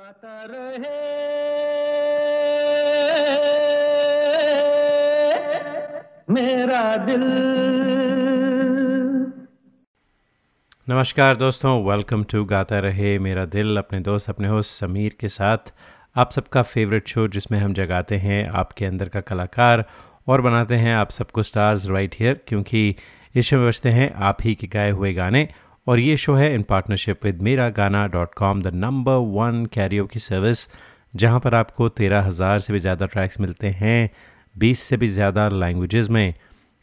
गाता रहे। मेरा दिल। नमस्कार दोस्तों वेलकम टू गाता रहे, मेरा दिल। अपने दोस्त, अपने होस्ट समीर के साथ आप सबका फेवरेट शो जिसमें हम जगाते हैं आपके अंदर का कलाकार और बनाते हैं आप सबको स्टार्स राइट हियर क्योंकि इस शो में बजते हैं आप ही के गाए हुए गाने और ये शो है इन पार्टनरशिप विद मेरा Gaana dot com the number one Cairo की सर्विस जहाँ पर आपको तेरह हज़ार से भी ज़्यादा ट्रैक्स मिलते हैं, बीस से भी ज़्यादा लैंग्वेजेस में।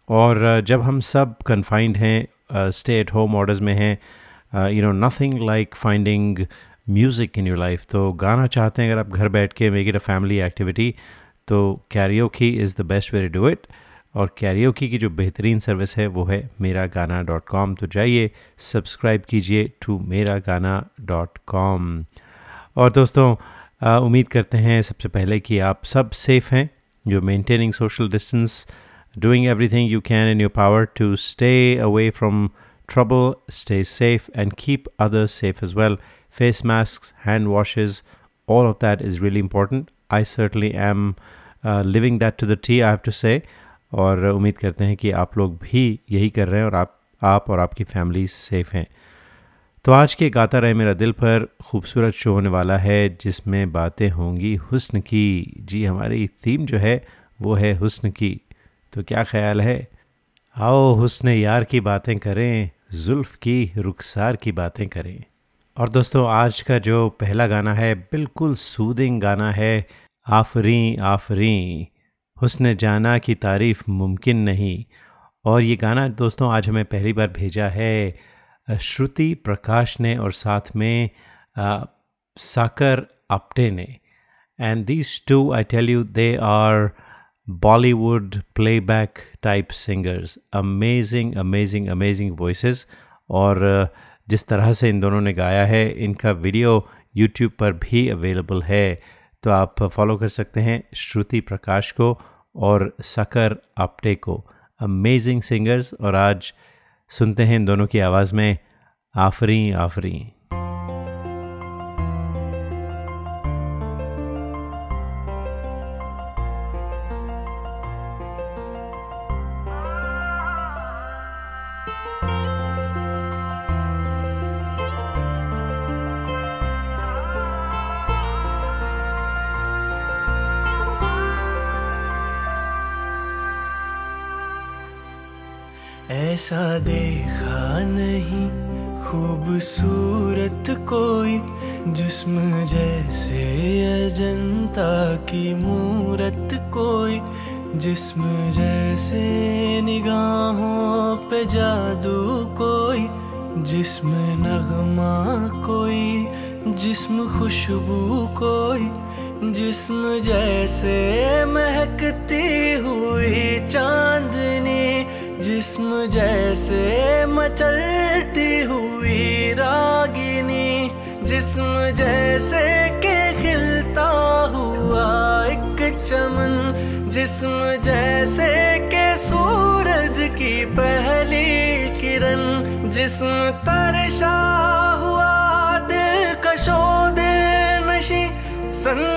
और जब हम सब कन्फाइंड हैं स्टे एट होम ऑर्डर्स में हैं you know nothing like finding music in your life तो गाना चाहते हैं अगर आप घर बैठ के make it a family activity तो कैरियो की is the best way to do it और कैरियो की जो बेहतरीन सर्विस है, वो है मेरा गाना डॉट कॉम तो जाइए सब्सक्राइब कीजिए टू मेरा गाना डॉट कॉम और दोस्तों उम्मीद करते हैं सबसे पहले कि आप सब सेफ़ हैं जो maintaining social distance doing everything you can in your power to stay away from trouble stay safe and keep others safe as well face mask hand washes all of that is really important I certainly am living that to the T I have to say और उम्मीद करते हैं कि आप लोग भी यही कर रहे हैं और आप आप और आपकी फैमिली सेफ़ हैं। तो आज के गाता रहे मेरा दिल पर खूबसूरत शो होने वाला है, जिसमें बातें होंगी हुस्न की। जी, हमारी थीम जो है, वो है हुस्न की। तो क्या ख्याल है? आओ हुस्न यार की बातें करें, जुल्फ़ की, रुखसार की बातें करें। और दोस्तों, आज का जो पहला गाना है, बिल्कुल सूदिंग गाना है, आफरी आफरी। हुस्न जाना की तारीफ़ मुमकिन नहीं। और ये गाना दोस्तों आज हमें पहली बार भेजा है। श्रुति प्रकाश ने और साथ में आ, साकर अपटे ने। And these two I tell you they are Bollywood playback type singers amazing amazing amazing voices और जिस तरह से इन दोनों ने गाया है इनका वीडियो यूट्यूब पर भी अवेलेबल है। तो आप फॉलो कर सकते हैं श्रुति प्रकाश को और सकर आपटे को। अमेजिंग सिंगर्स और आज सुनते हैं इन दोनों की आवाज़ में, आफरी आफरी। ऐसा देखा नहीं, खूबसूरत कोई जिस्म जैसे अजंता की मूरत कोई जिस्म जैसे निगाहों पे जादू कोई जिस्म नगमा कोई जिस्म खुशबू कोई जिस्म जैसे महकती हुई चांदनी जिस्म जैसे मचलती हुई रागिनी, जिस्म जैसे के खिलता हुआ एक चमन, जिस्म जैसे के सूरज की पहली किरण, जिस्म तरशा हुआ दिल कशो दिल नशी संदली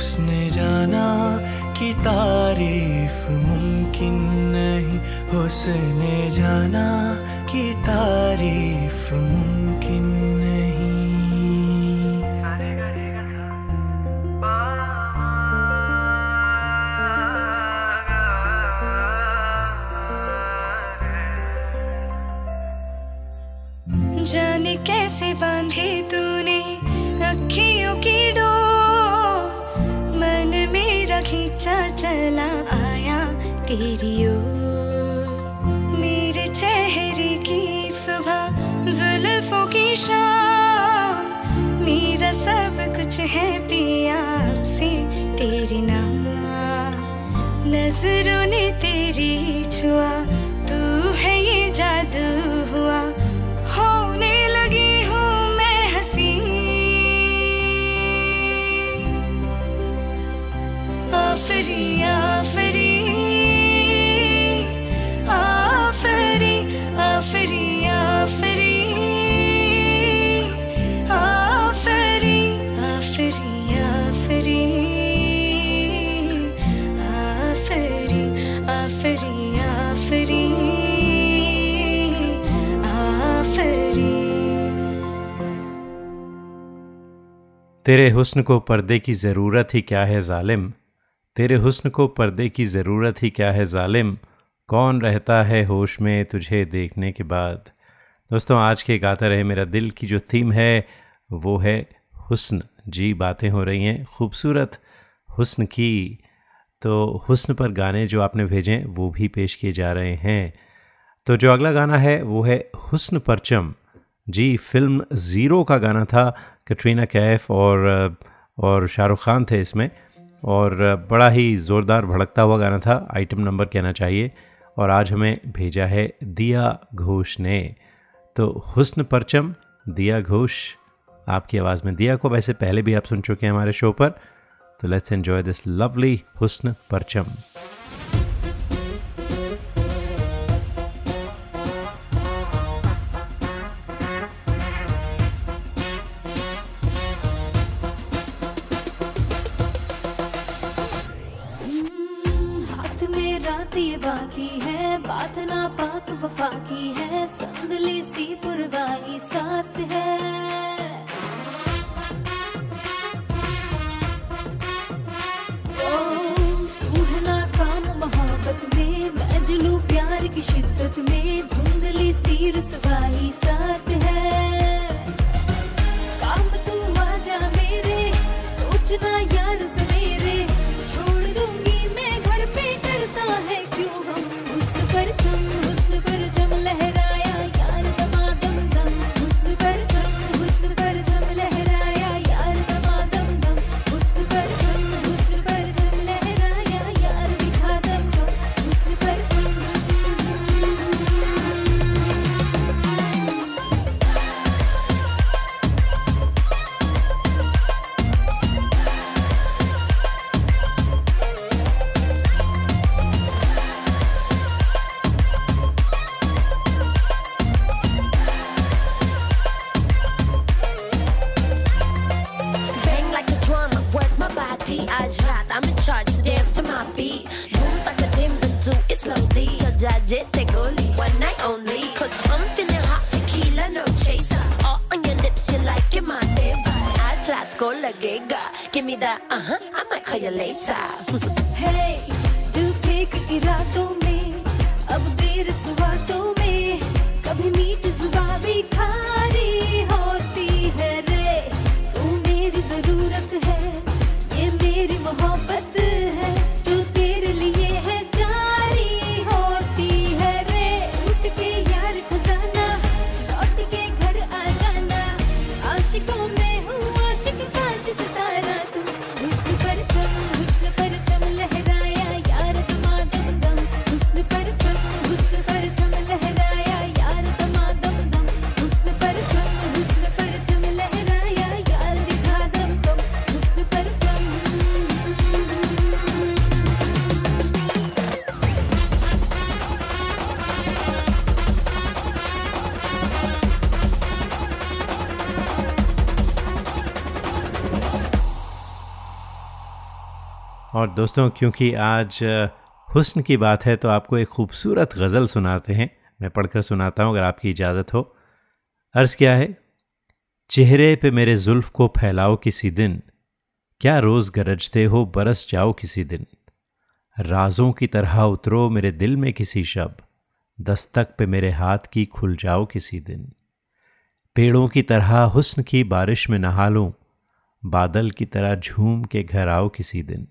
हुस्न जाना कि तारीफ़ मुमकिन नहीं। उसने जाना कि तारीफ़ मुमकिन तेरे हुस्न को पर्दे की ज़रूरत ही क्या है ज़ालिम? तेरे हुस्न को पर्दे की ज़रूरत ही क्या है ज़ालिम? कौन रहता है होश में तुझे देखने के बाद? दोस्तों, आज के गाता रहे मेरा दिल की जो थीम है, वो है हुस्न। जी, बातें हो रही हैं। खूबसूरत हुस्न की। तो हुस्न पर गाने जो आपने भेजे वो भी पेश किए जा रहे हैं। तो जो अगला गाना है, वो है हुस्न परचम। जी, फ़िल्म ज़ीरो का गाना था, कटरीना कैफ और और शाहरुख खान थे इसमें। और बड़ा ही ज़ोरदार भड़कता हुआ गाना था, आइटम नंबर कहना चाहिए। और आज हमें भेजा है दिया घोष ने। तो हुस्न परचम, दिया घोष, आपकी आवाज़ में दिया को वैसे पहले भी आप सुन चुके हैं हमारे शो पर। तो लेट्स एन्जॉय दिस लवली हुस्न परचम। और दोस्तों, क्योंकि आज हुस्न की बात है तो आपको एक खूबसूरत गज़ल सुनाते हैं। मैं पढ़कर सुनाता हूँ, अगर आपकी इजाज़त हो। अर्ज़ क्या है? चेहरे पे मेरे जुल्फ को फैलाओ किसी दिन। क्या रोज़ गरजते हो, बरस जाओ किसी दिन। राजों की तरह उतरो मेरे दिल में किसी शब। दस्तक पे मेरे हाथ की खुल जाओ किसी दिन। पेड़ों की तरह हुस्न की बारिश में नहा लूँ। बादल की तरह झूम के घर आओ किसी दिन।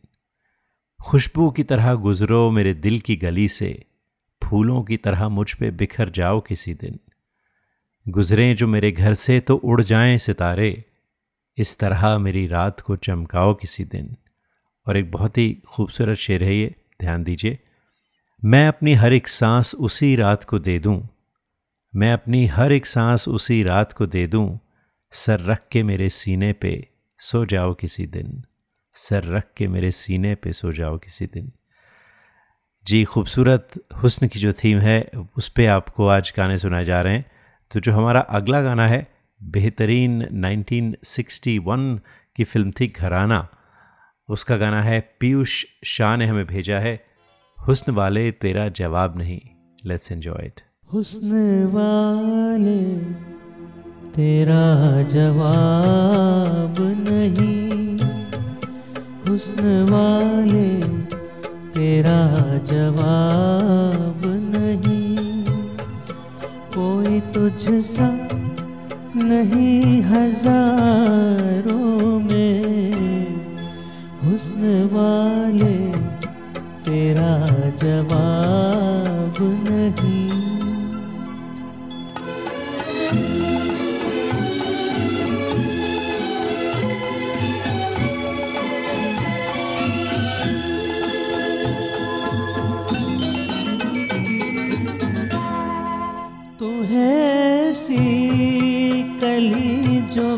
खुशबू की तरह गुजरो मेरे दिल की गली से, फूलों की तरह मुझ पे बिखर जाओ किसी दिन। गुजरें जो मेरे घर से तो उड़ जाएँ सितारे, इस तरह मेरी रात को चमकाओ किसी दिन। और एक बहुत ही खूबसूरत शेर है ये, ध्यान दीजिए। मैं अपनी हर एक सांस उसी रात को दे दूँ। मैं अपनी हर एक सांस उसी रात को दे दूँ, सर रख के मेरे सीने पे सो जाओ किसी दिन। सर रख के मेरे सीने पे सो जाओ किसी दिन। जी, खूबसूरत हुस्न की जो थीम है, उस पर आपको आज गाने सुनाए जा रहे हैं। तो जो हमारा अगला गाना है, बेहतरीन 1961 की फ़िल्म थी घराना। उसका गाना है, पीयूष शाह ने हमें भेजा है। हुस्न वाले तेरा जवाब नहीं। लेट्स एंजॉय इट हुस्न वाले तेरा जवाब नहीं। हुस्न वाले, तेरा जवाब नहीं। कोई तुझसा नहीं हज़ारों में। हुस्न वाले, तेरा जवाब नहीं। जो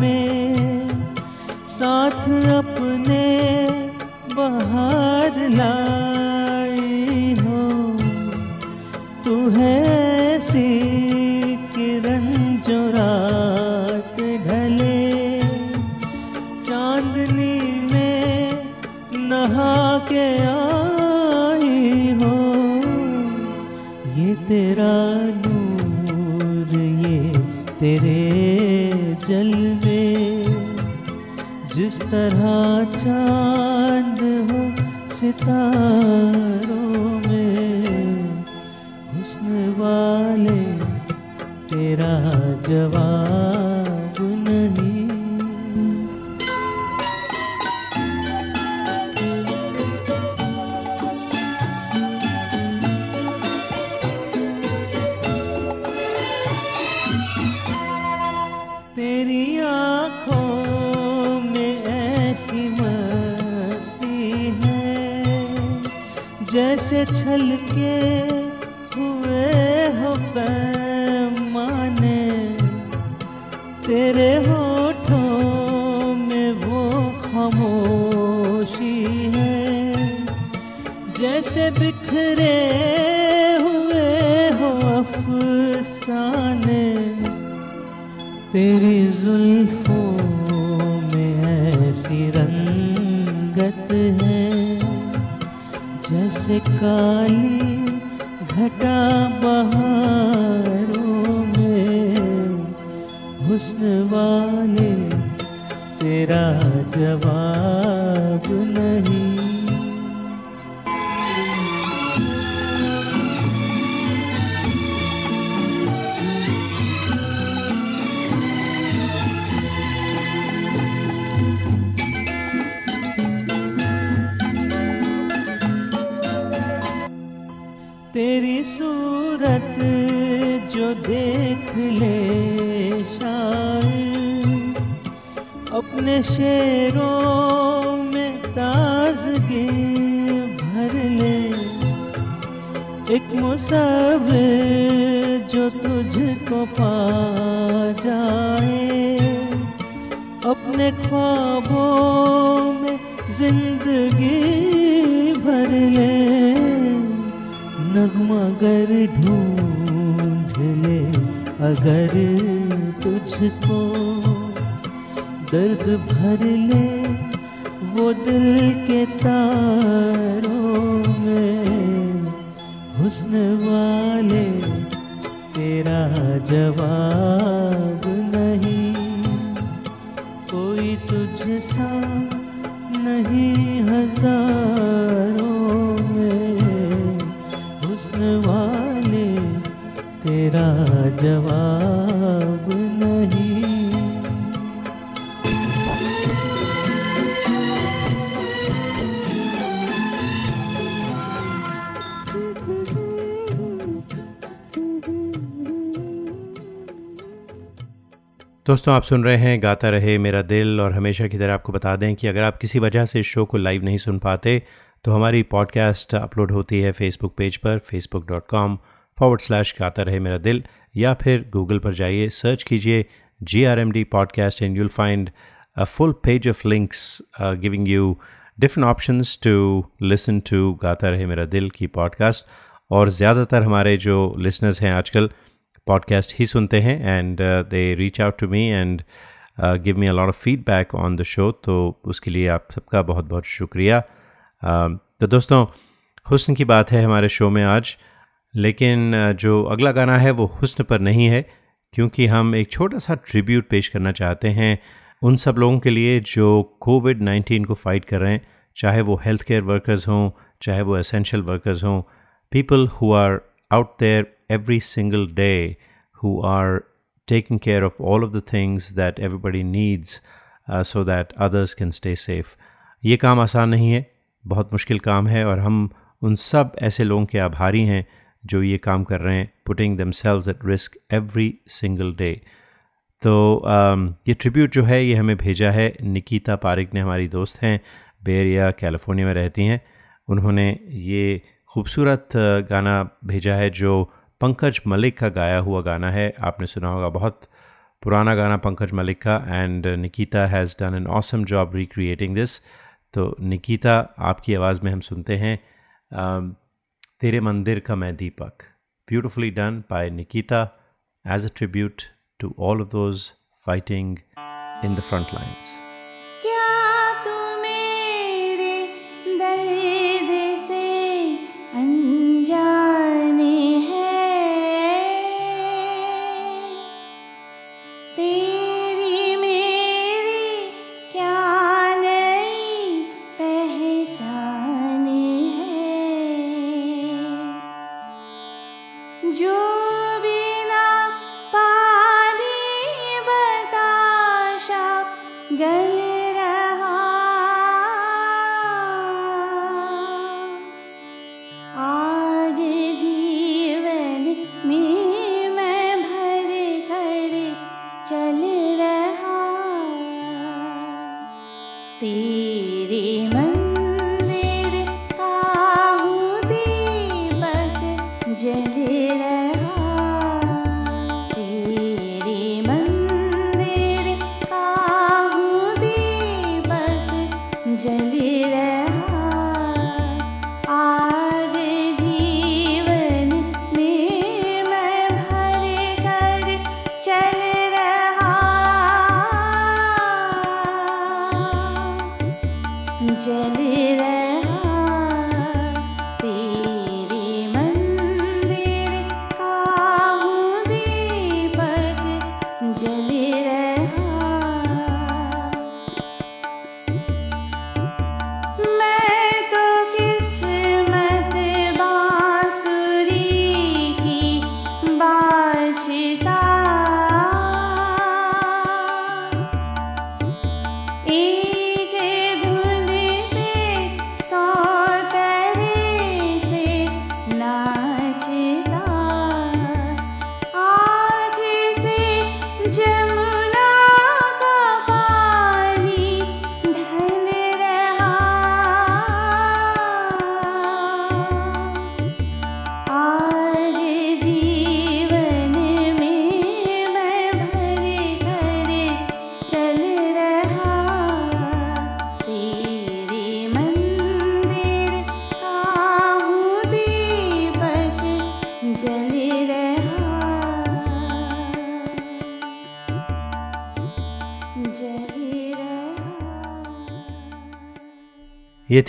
में साथ अपने बाहर लाई तरह चाँद हो सितारों में हुस्न वाले तेरा जवाब तेरी सूरत जो देख ले शायर अपने शेरों में ताजगी भर ले। एक मुसाफिर जो तुझको पा जाए, अपने ख्वाबों में ज़िंदगी भर ले। नगमा गर ढूंढ ले अगर तुझको दर्द भर ले, वो दिल के तारों में हुस्न वाले, तेरा जवाब जवाब नहीं। दोस्तों, आप सुन रहे हैं, गाता रहे मेरा दिल और हमेशा की तरह आपको बता दें कि अगर आप किसी वजह से इस शो को लाइव नहीं सुन पाते तो हमारी पॉडकास्ट अपलोड होती है फेसबुक पेज पर Facebook dot com forward slash Gaata Rahe Mera दिल। या फिर गूगल पर जाइए सर्च कीजिए G R M D podcast and you'll find a full page of links giving you different options to listen to Gaata Rahe Mera दिल की podcast और ज़्यादातर हमारे जो लिसनर्स हैं आजकल पॉडकास्ट ही सुनते हैं and they reach out to me and give me a lot of feedback on the show तो उसके लिए आप सबका बहुत बहुत शुक्रिया। Uh, तो दोस्तों हुस्न की बात है हमारे शो में आज। लेकिन जो अगला गाना है वो हुस्न पर नहीं है क्योंकि हम एक छोटा सा ट्रिब्यूट पेश करना चाहते हैं उन सब लोगों के लिए जो कोविड नाइन्टीन को फाइट कर रहे हैं चाहे वो हेल्थ केयर वर्कर्स हों चाहे वो एसेंशियल वर्कर्स हों people who are there every single day who are taking care of all of the things that everybody needs uh, so that others can stay safe. ये काम आसान नहीं है बहुत मुश्किल काम है और हम उन सब ऐसे लोगों के आभारी हैं जो ये काम कर रहे हैं putting themselves at risk every single day तो um, ये ट्रिब्यूट जो है ये हमें भेजा है। निकिता पारिक ने हमारी दोस्त हैं बेरिया कैलिफ़ोर्निया में रहती हैं। उन्होंने ये खूबसूरत गाना भेजा है जो पंकज मलिक का गाया हुआ गाना है। आपने सुना होगा बहुत पुराना गाना पंकज मलिक का and Nikita has done an awesome job recreating this तो निकिता आपकी आवाज़ में हम सुनते हैं। Tere Mandir Ka Main Deepak, beautifully done by Nikita as a tribute to all of those fighting in the front lines.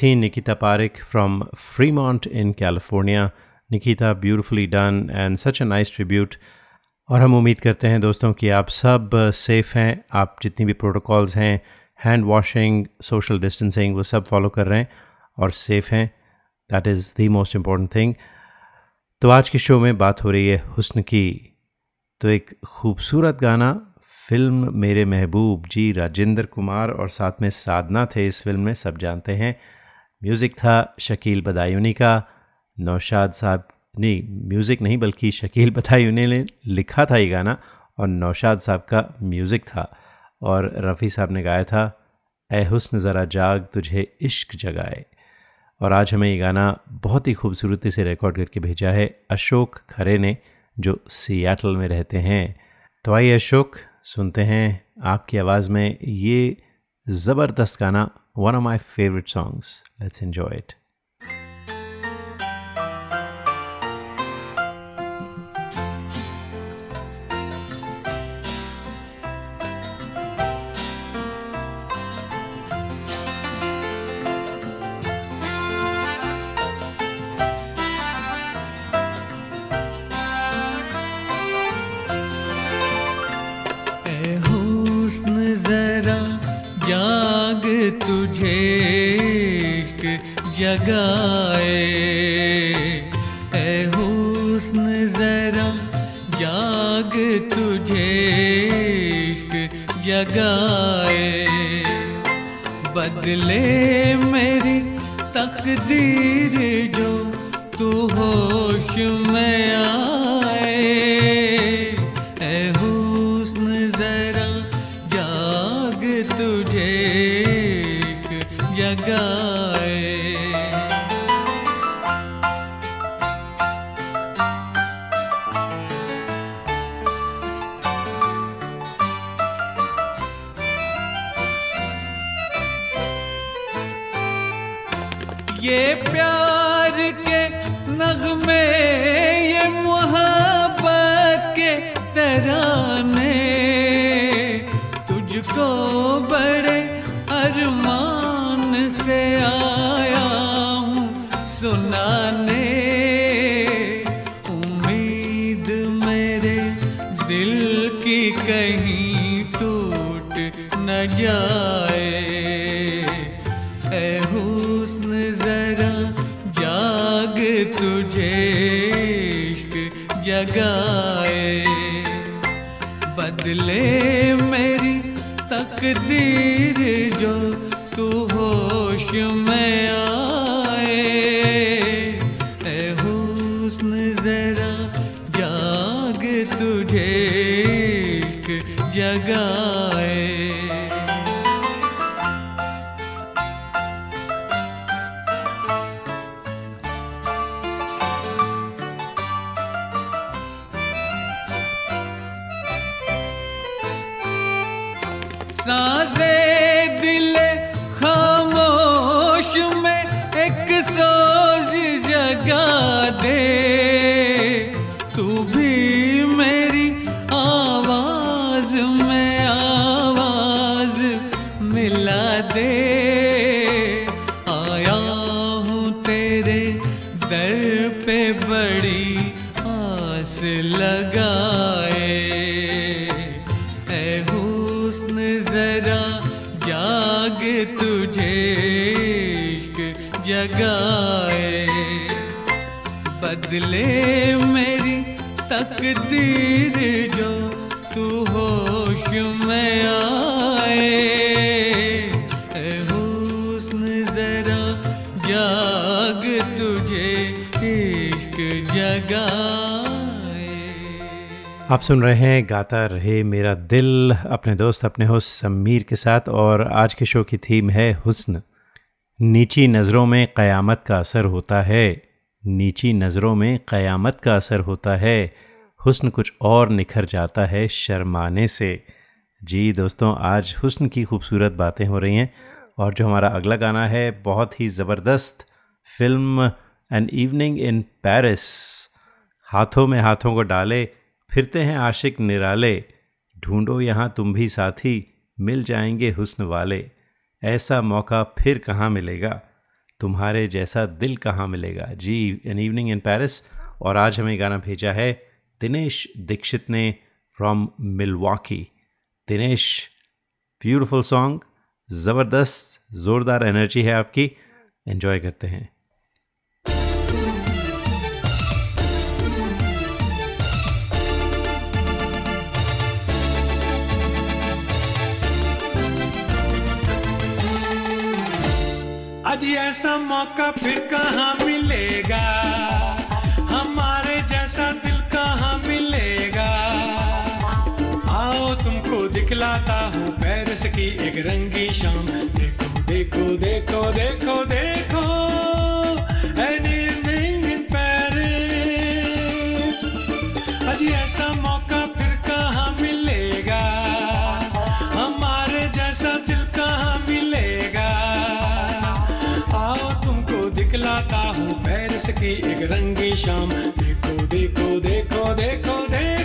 थी Nikita Parik from Fremont in California Nikita beautifully done and such a nice tribute और हम उम्मीद करते हैं दोस्तों कि आप सब सेफ़ हैं, आप जितनी भी प्रोटोकॉल्स हैं हैंड वॉशिंग सोशल डिस्टेंसिंग वो सब फॉलो कर रहे हैं और सेफ़ हैं. That is the most important thing तो आज के शो में बात हो रही है हुस्न की। तो एक खूबसूरत गाना फ़िल्म मेरे महबूब जी, राजेंद्र कुमार और साथ में साधना थे इस फ़िल्म में, सब जानते हैं। म्यूज़िक था शकील बदायूनी का। नौशाद साहब नहीं म्यूज़िक नहीं बल्कि शकील बदायूनी ने लिखा था ये गाना और नौशाद साहब का म्यूज़िक था। और रफ़ी साहब ने गाया था ए हुस्न ज़रा जाग तुझे इश्क जगाए। और आज हमें ये गाना बहुत ही खूबसूरती से रिकॉर्ड करके भेजा है अशोक खरे ने, जो सियाटल में रहते हैं। तो आइए अशोक, सुनते हैं आपकी आवाज़ में ये ज़बरदस्त गाना one of my favorite songs. Let's enjoy it. साजे दिल खामोश में एक आप सुन रहे हैं गाता रहे मेरा दिल, अपने दोस्त, अपने होस्ट समीर के साथ और आज के शो की थीम है हुस्न। नीची नज़रों में क़यामत का असर होता है। नीची नज़रों में क़यामत का असर होता है। हुस्न कुछ और निखर जाता है शर्माने से। जी दोस्तों, आज हुस्न की खूबसूरत बातें हो रही हैं और जो हमारा अगला गाना है, बहुत ही ज़बरदस्त film an evening in Paris हाथों में हाथों को डाले फिरते हैं आशिक निराले, ढूंढो यहाँ तुम भी साथी, मिल जाएँगे हुस्न वाले। ऐसा मौका फिर कहाँ मिलेगा? तुम्हारे जैसा दिल कहाँ मिलेगा? जी एन इवनिंग इन पेरिस और आज हमें गाना भेजा है दिनेश दीक्षित ने from Milwaukee Dinesh beautiful song ज़बरदस्त, ज़ोरदार एनर्जी है आपकी। एंजॉय करते हैं। आज ऐसा मौका फिर कहाँ मिलेगा? हमारे जैसा दिल कहाँ मिलेगा? आओ तुमको दिखलाता हूँ पेरिस की एक रंगी शाम। देखो देखो देखो देखो देखो एन इन पेरिस। आज ऐसा मौका की एक रंगी शाम। देखो देखो देखो देखो देखो।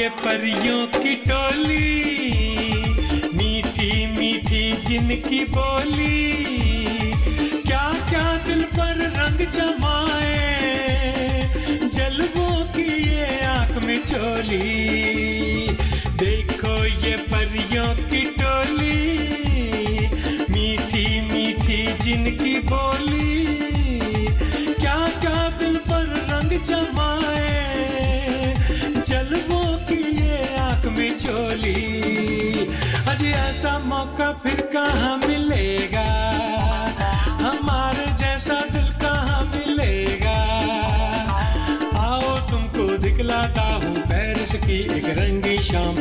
ये परियों की टोली, मीठी मीठी जिनकी बोली। क्या क्या दिल पर रंग जमाए, जलवों की ये आँख में चोली। ऐसा मौका फिर कहाँ मिलेगा? हमारे जैसा दिल कहाँ मिलेगा? आओ तुमको दिखलाता हूँ पेरिस की एक रंगी शाम।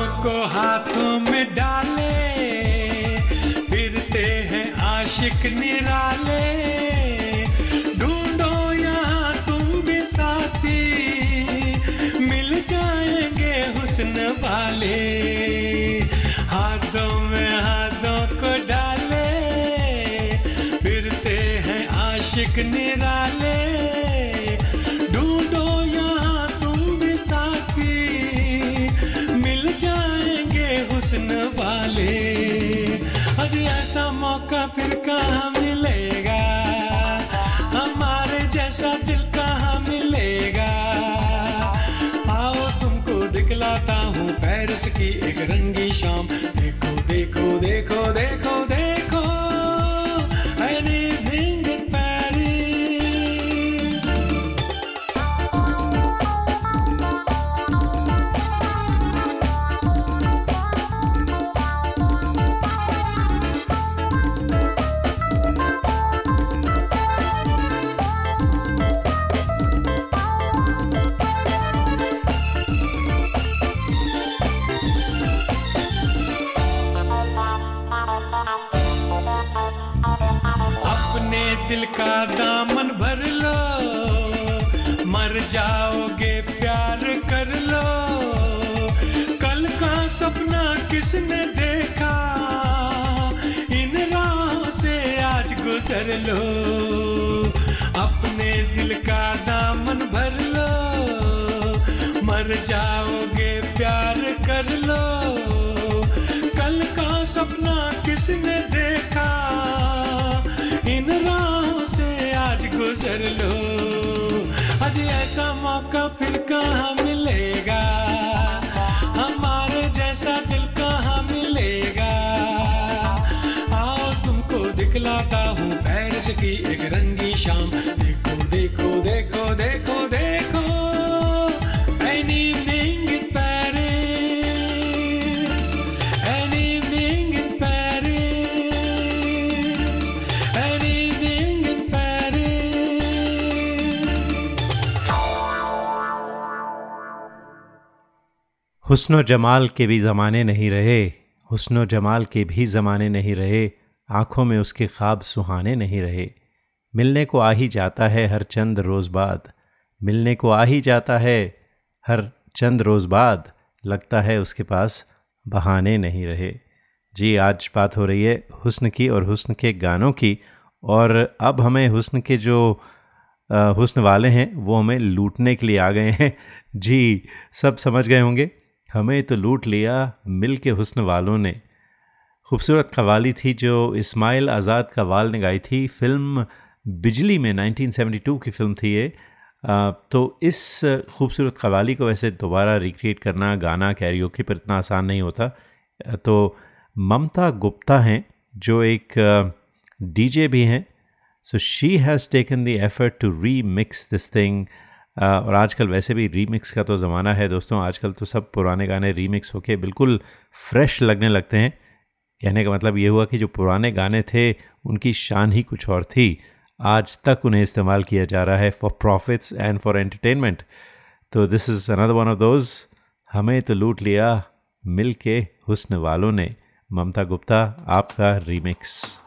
को हाथों में डाले, फिरते हैं आशिक निराले। ढूंढो यहाँ तुम भी साथी, मिल जाएँगे हुस्न वाले। हाथों में हाथों को डाले, फिरते हैं आशिक निराले। अजी ऐसा मौका फिर कहाँ मिलेगा? हमारे जैसा दिल कहाँ मिलेगा? आओ तुमको दिखलाता हूँ, पेरिस की एक रंगी शाम। देखो देखो देखो देखो देखो। किसने देखा? इन राहों से आज गुजर लो। अपने दिल का दामन भर लो। मर जाओगे, प्यार कर लो। कल का सपना किसने देखा? इन राहों से आज गुजर लो। आज ऐसा मौका फिर कहाँ मिलेगा? हमारे जैसा दिल दिखलाता हूँ। पेरिस की एक रंगी शाम। देखो देखो देखो देखो देखो। Paris an evening in Paris an evening in Paris हुस्न जमाल के भी ज़माने नहीं रहे, हुस्न जमाल के भी ज़माने नहीं रहे। आँखों में उसके ख्वाब सुहाने नहीं रहे। मिलने को आ ही जाता है हर चंद रोज़ बाद। मिलने को आ ही जाता है हर चंद रोज़ बाद। लगता है उसके पास बहाने नहीं रहे। जी, आज बात हो रही है हुस्न की और हुस्न के गानों की। और अब हमें हुस्न के जो हुस्न वाले हैं, वो हमें लूटने के लिए आ गए हैं। जी, सब समझ गए होंगे। हमें तो लूट लिया मिल के हुस्न वालों ने। खूबसूरत कवाली थी जो इस्माइल आज़ाद कवाल ने गाई थी। फ़िल्म बिजली में 1972 की फ़िल्म थी ये। तो इस खूबसूरत कवाली को वैसे दोबारा रिक्रिएट करना, गाना कैरियोके पर इतना आसान नहीं होता। तो ममता गुप्ता हैं, जो एक डीजे भी हैं। So she has taken the effort to remix this thing और आजकल वैसे भी रीमिक्स का तो ज़माना है दोस्तों। आजकल तो सब पुराने गाने रीमिक्स होके बिल्कुल फ्रेश लगने लगते हैं। कहने का मतलब ये हुआ कि जो पुराने गाने थे, उनकी शान ही कुछ और थी। आज तक उन्हें इस्तेमाल किया जा रहा है for profits and for entertainment तो this is another one of those हमें तो लूट लिया मिल के हुस्न वालों ने। ममता गुप्ता, आपका रीमिक्स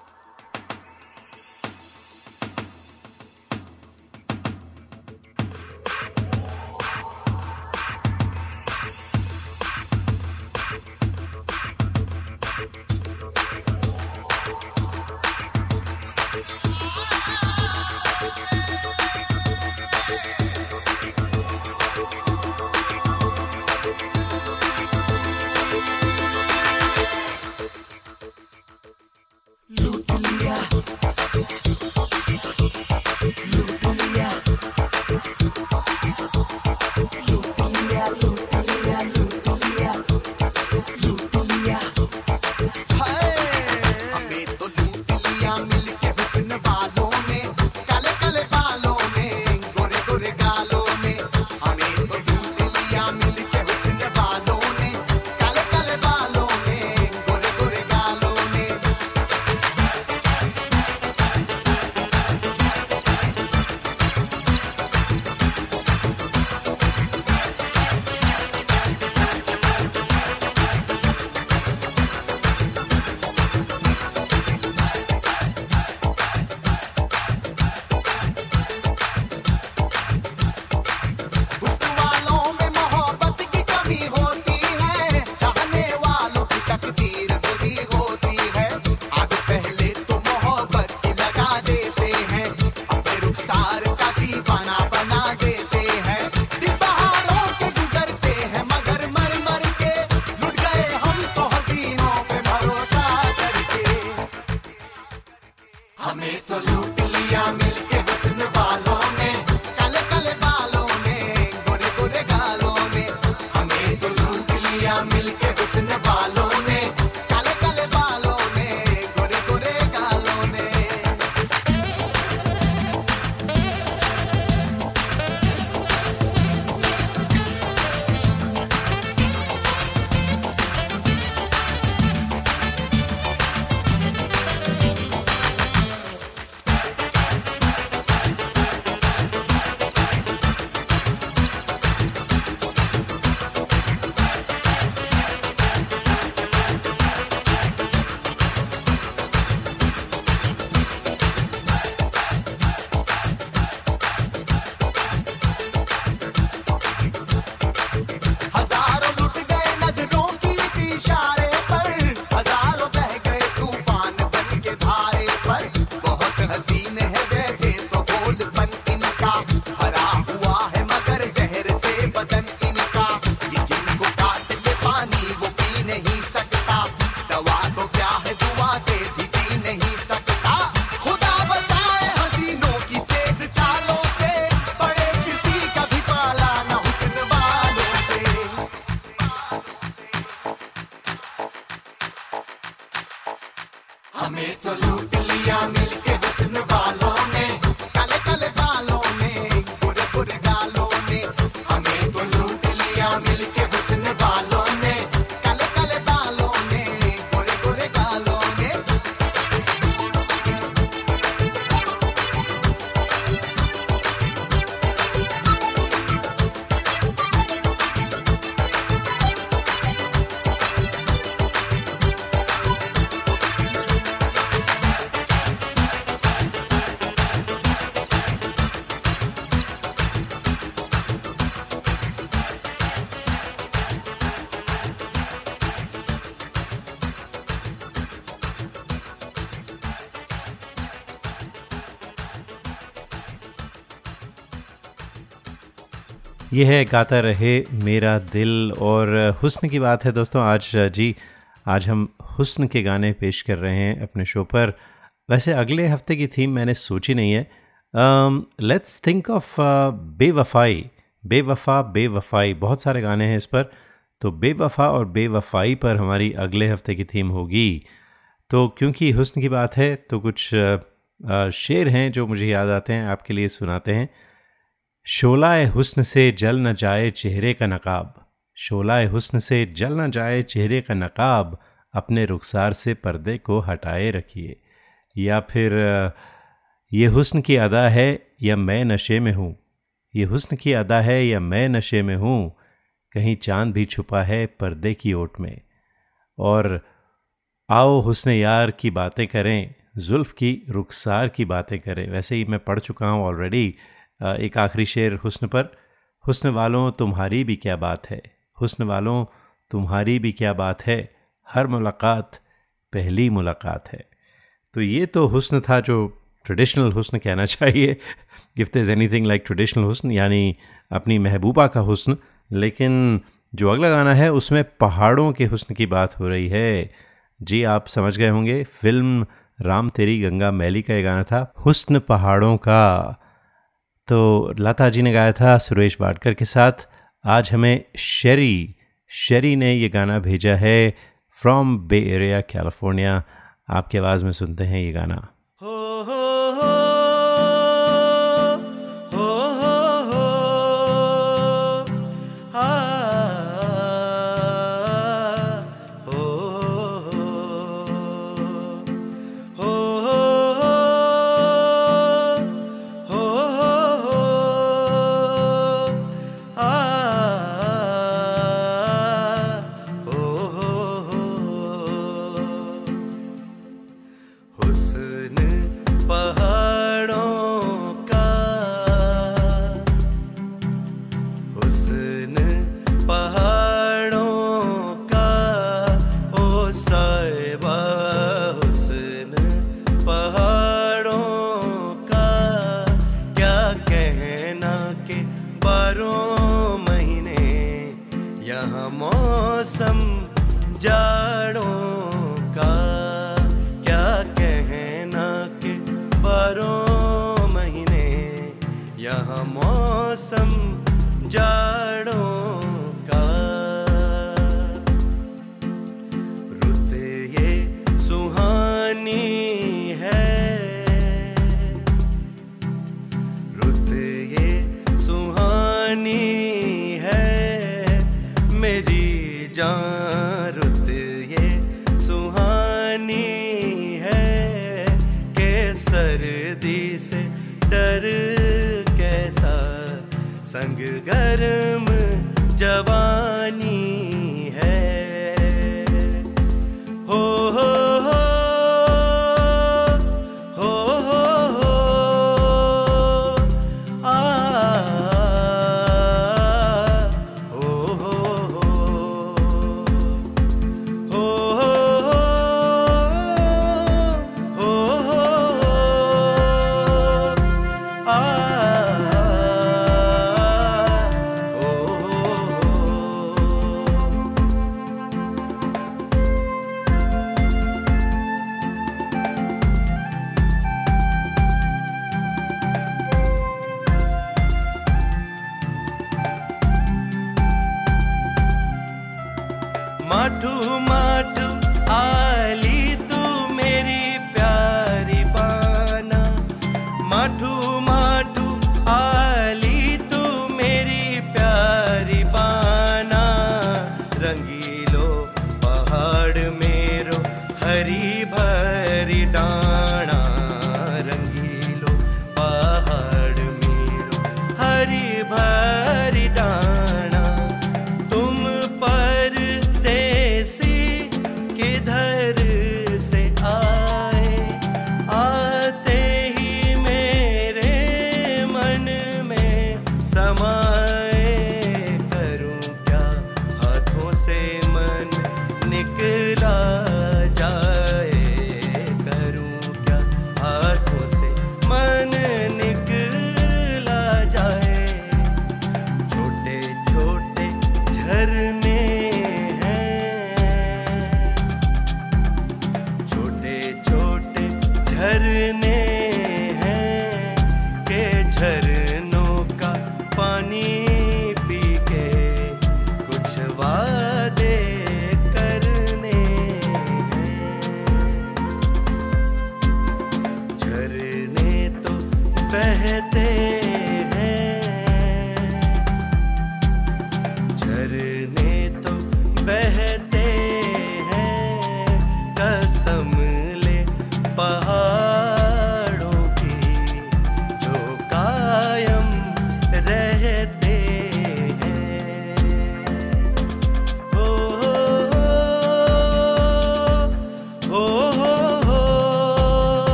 ये है, गाता रहे मेरा दिल। और हुस्न की बात है दोस्तों, आज जी, आज हम हुस्न के गाने पेश कर रहे हैं अपने शो पर। वैसे अगले हफ़्ते की थीम मैंने सोची नहीं है। लेट्स थिंक ऑफ़ बेवफाई, बेवफा, बेवफाई, बहुत सारे गाने हैं इस पर। तो बेवफा और बेवफाई पर हमारी अगले हफ़्ते की थीम होगी। तो क्योंकि हुस्न की बात है तो कुछ शेर हैं जो मुझे याद आते हैं, आपके लिए सुनाते हैं। शोलाए हुस्न से जल न जाए चेहरे का नकाब। शोलाए हुस्न से जल न जाए चेहरे का नकाब अपने रुखसार से पर्दे को हटाए रखिए। या फिर ये हुस्न की अदा है या मैं नशे में हूँ? ये हुस्न की अदा है या मैं नशे में हूँ? कहीं चाँद भी छुपा है पर्दे की ओट में। और आओ हुस्न यार की बातें करें, जुल्फ़ की, रुखसार की बातें करें। वैसे ही मैं पढ़ चुका हूँ ऑलरेडी एक आखिरी शेर हुस्न पर, हुस्न वालों, तुम्हारी भी क्या बात है? हुस्न वालों, तुम्हारी भी क्या बात है? हर मुलाकात पहली मुलाकात है। तो ये तो हुस्न था जो ट्रेडिशनल हुस्न कहना चाहिए। If there anything like traditional हुस्न, यानी अपनी महबूबा का हुस्न, लेकिन जो अगला गाना है, उसमें पहाड़ों के हुस्न की बात हो रही है। जी, आप समझ गए होंगे, फ़िल्म राम तेरी गंगा मैली का ये गाना था, हुस्न पहाड़ों का। तो लता जी ने गाया था सुरेश वाडकर के साथ। आज हमें शेरी शेरी ने ये गाना भेजा है फ्रॉम बे एरिया, कैलिफ़ोर्निया। आपकी आवाज़ में सुनते हैं ये गाना।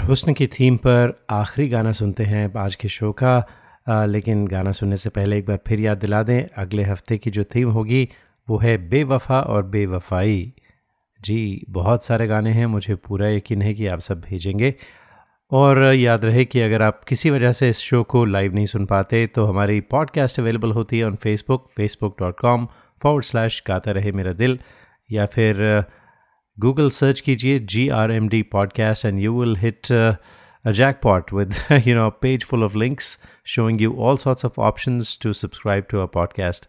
और हुस्न की थीम पर आखिरी गाना सुनते हैं आज के शो का। आ, लेकिन गाना सुनने से पहले एक बार फिर याद दिला दें अगले हफ़्ते की जो थीम होगी वो है बेवफा और बेवफाई। जी बहुत सारे गाने हैं मुझे पूरा यकीन है कि आप सब भेजेंगे। और याद रहे कि अगर आप किसी वजह से इस शो को लाइव नहीं सुन पाते तो हमारी पॉडकास्ट अवेलेबल होती है on Facebook Facebook dot com forward slash Gaata Rahe Mera Dil या फिर गूगल सर्च कीजिए G R M D podcast and you will hit a jackpot with you know a page full of links showing you all sorts of options to subscribe to our podcast.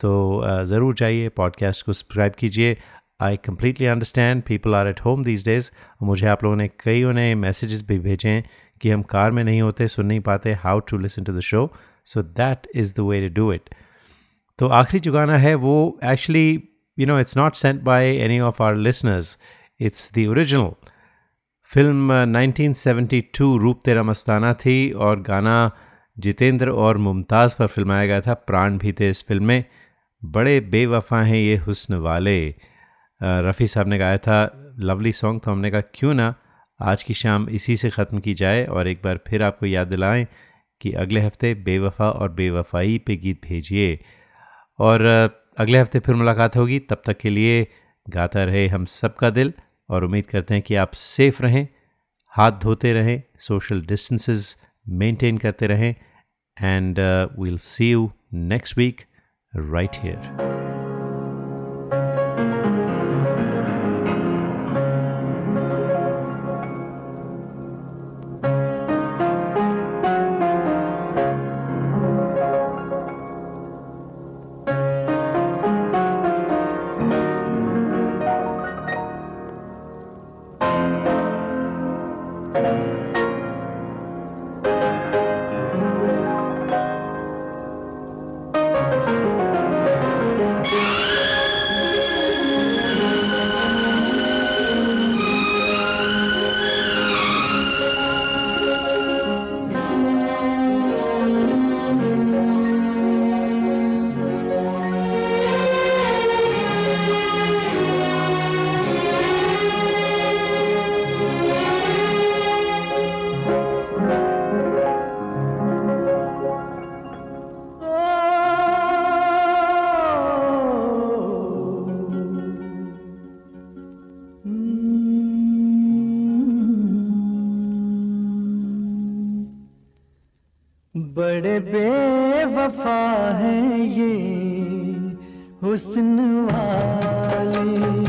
तो uh, ज़रूर जाइए podcast को subscribe कीजिए। I completely understand people are at home these days मुझे आप लोगों ने कईयों ने मैसेजेस भी भेजे हैं कि हम कार में नहीं होते सुन नहीं पाते how to listen to the show so that is the way to do it तो आखिरी जो गाना है वो actually you know it's not sent by any of our listeners it's the original film 1972 रूप तेरा मस्ताना थी और गाना जितेंद्र और मुमताज़ पर फिल्माया गया था प्राण भी थे इस फ़िल्म में बड़े बेवफा हैं ये हुस्न वाले रफ़ी साहब ने गाया था लवली सॉन्ग तो हमने कहा क्यों ना आज की शाम इसी से ख़त्म की जाए और एक बार फिर आपको याद दिलाएँ कि अगले हफ़्ते बेवफा और बेवफाई पे गीत भेजिए और अगले हफ़्ते फिर मुलाकात होगी। तब तक के लिए गाता रहे हम सबका दिल और उम्मीद करते हैं कि आप सेफ़ रहें, हाथ धोते रहें सोशल डिस्टेंसेस मेंटेन करते रहें and we'll see you next week right here बड़े बेवफा है ये हुस्न वाले।